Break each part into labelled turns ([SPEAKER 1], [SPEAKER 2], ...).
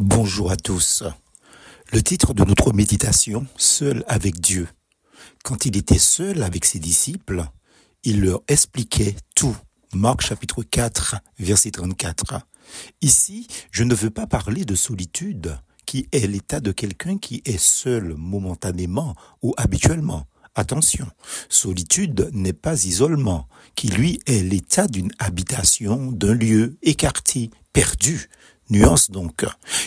[SPEAKER 1] Bonjour à tous. Le titre de notre méditation, Seul avec Dieu. Quand il était seul avec ses disciples, il leur expliquait tout. Marc chapitre 4, verset 34. Ici, je ne veux pas parler de solitude, qui est l'état de quelqu'un qui est seul momentanément ou habituellement. Attention, solitude n'est pas isolement, qui lui est l'état d'une habitation, d'un lieu écarté, perdu, Nuance donc,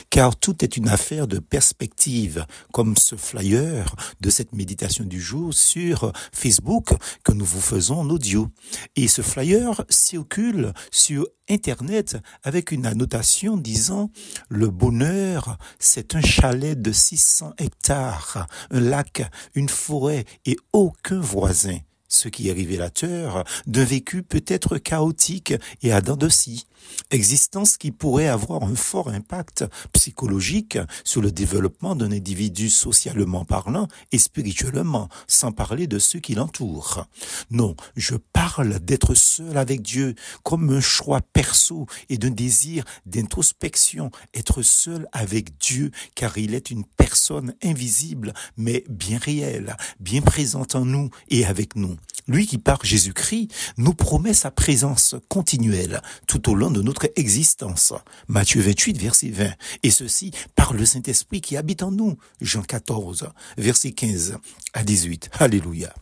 [SPEAKER 1] car tout est une affaire de perspective, comme ce flyer de cette méditation du jour sur Facebook que nous vous faisons en audio. Et ce flyer circule sur Internet avec une annotation disant le bonheur, c'est un chalet de 600 hectares, un lac, une forêt et aucun voisin ce qui est révélateur d'un vécu peut-être chaotique et à dents de scie. Existence qui pourrait avoir un fort impact psychologique sur le développement d'un individu socialement parlant et spirituellement, sans parler de ceux qui l'entourent. Non, je parle d'être seul avec Dieu comme un choix perso et d'un désir d'introspection, être seul avec Dieu car il est une personne invisible mais bien réelle, bien présente en nous et avec nous. Lui qui par Jésus-Christ nous promet sa présence continuelle tout au long de notre existence. Matthieu 28, verset 20. Et ceci par le Saint-Esprit qui habite en nous. Jean 14, verset 15 à 18. Alléluia.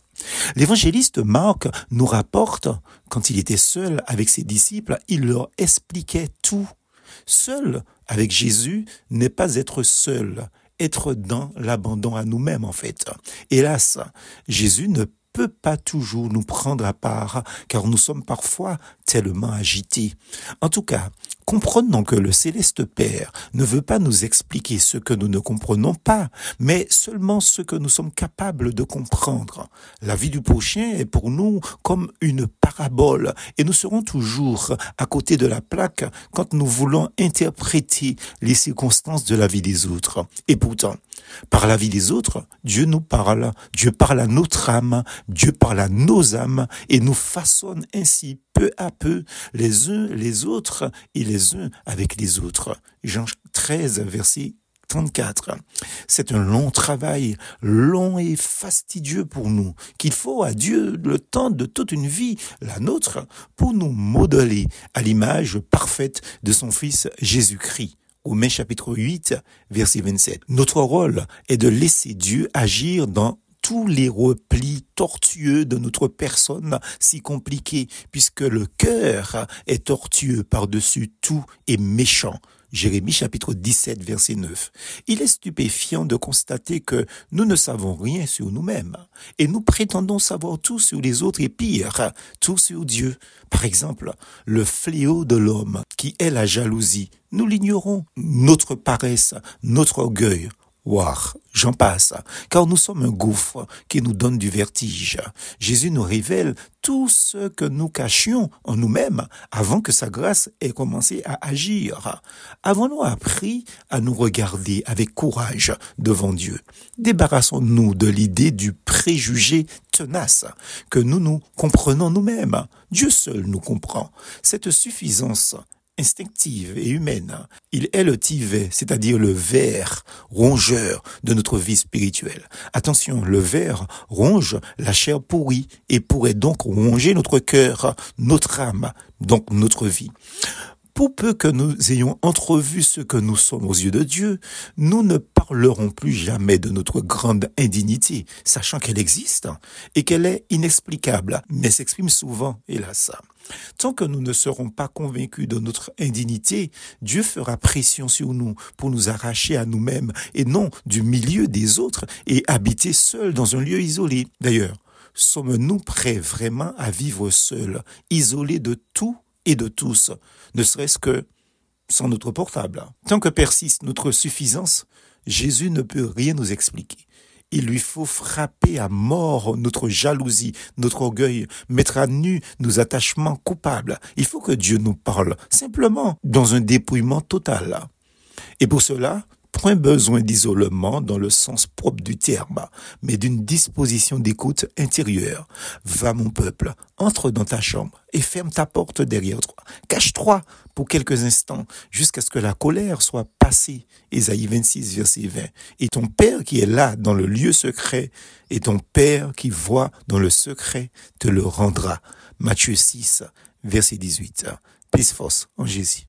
[SPEAKER 1] L'évangéliste Marc nous rapporte, quand il était seul avec ses disciples, il leur expliquait tout. Seul avec Jésus n'est pas être seul, être dans l'abandon à nous-mêmes en fait. Hélas, Jésus ne peut pas toujours nous prendre à part, car nous sommes parfois tellement agités. En tout cas, comprenons que le céleste Père ne veut pas nous expliquer ce que nous ne comprenons pas, mais seulement ce que nous sommes capables de comprendre. La vie du prochain est pour nous comme une parabole, et nous serons toujours à côté de la plaque quand nous voulons interpréter les circonstances de la vie des autres. Et pourtant, par la vie des autres, Dieu nous parle, Dieu parle à notre âme, Dieu parle à nos âmes et nous façonne ainsi peu à peu les uns les autres et les uns avec les autres. Jean 13, verset 34. C'est un long travail, long et fastidieux pour nous, qu'il faut à Dieu le temps de toute une vie, la nôtre, pour nous modeler à l'image parfaite de son Fils Jésus-Christ. Romains chapitre 8, verset 27. Notre rôle est de laisser Dieu agir dans tous les replis tortueux de notre personne si compliqués, puisque le cœur est tortueux par-dessus tout et méchant. Jérémie chapitre 17 verset 9. Il est stupéfiant de constater que nous ne savons rien sur nous-mêmes et nous prétendons savoir tout sur les autres et pire, tout sur Dieu. Par exemple, le fléau de l'homme qui est la jalousie. Nous l'ignorons. Notre paresse, notre orgueil, J'en passe, car nous sommes un gouffre qui nous donne du vertige. Jésus nous révèle tout ce que nous cachions en nous-mêmes avant que sa grâce ait commencé à agir. Avons-nous appris à nous regarder avec courage devant Dieu? Débarrassons-nous de l'idée du préjugé tenace que nous nous comprenons nous-mêmes. Dieu seul nous comprend. Cette suffisance instinctive et humaine. Il est le tivet, c'est-à-dire le ver rongeur de notre vie spirituelle. Attention, le ver ronge la chair pourrie et pourrait donc ronger notre cœur, notre âme, donc notre vie. Pour peu que nous ayons entrevu ce que nous sommes aux yeux de Dieu, nous ne parlerons plus jamais de notre grande indignité, sachant qu'elle existe et qu'elle est inexplicable, mais s'exprime souvent, hélas. Tant que nous ne serons pas convaincus de notre indignité, Dieu fera pression sur nous pour nous arracher à nous-mêmes et non du milieu des autres et habiter seuls dans un lieu isolé. D'ailleurs, sommes-nous prêts vraiment à vivre seuls, isolés de tout et de tous, ne serait-ce que sans notre portable. Tant que persiste notre suffisance, Jésus ne peut rien nous expliquer. Il lui faut frapper à mort notre jalousie, notre orgueil, mettre à nu nos attachements coupables. Il faut que Dieu nous parle, simplement, dans un dépouillement total. Et pour cela, point besoin d'isolement dans le sens propre du terme, mais d'une disposition d'écoute intérieure. Va mon peuple, entre dans ta chambre et ferme ta porte derrière toi. Cache-toi pour quelques instants jusqu'à ce que la colère soit passée. Ésaïe 26, verset 20. Et ton Père qui est là dans le lieu secret et ton Père qui voit dans le secret te le rendra. Matthieu 6, verset 18. Peace force en Jésus.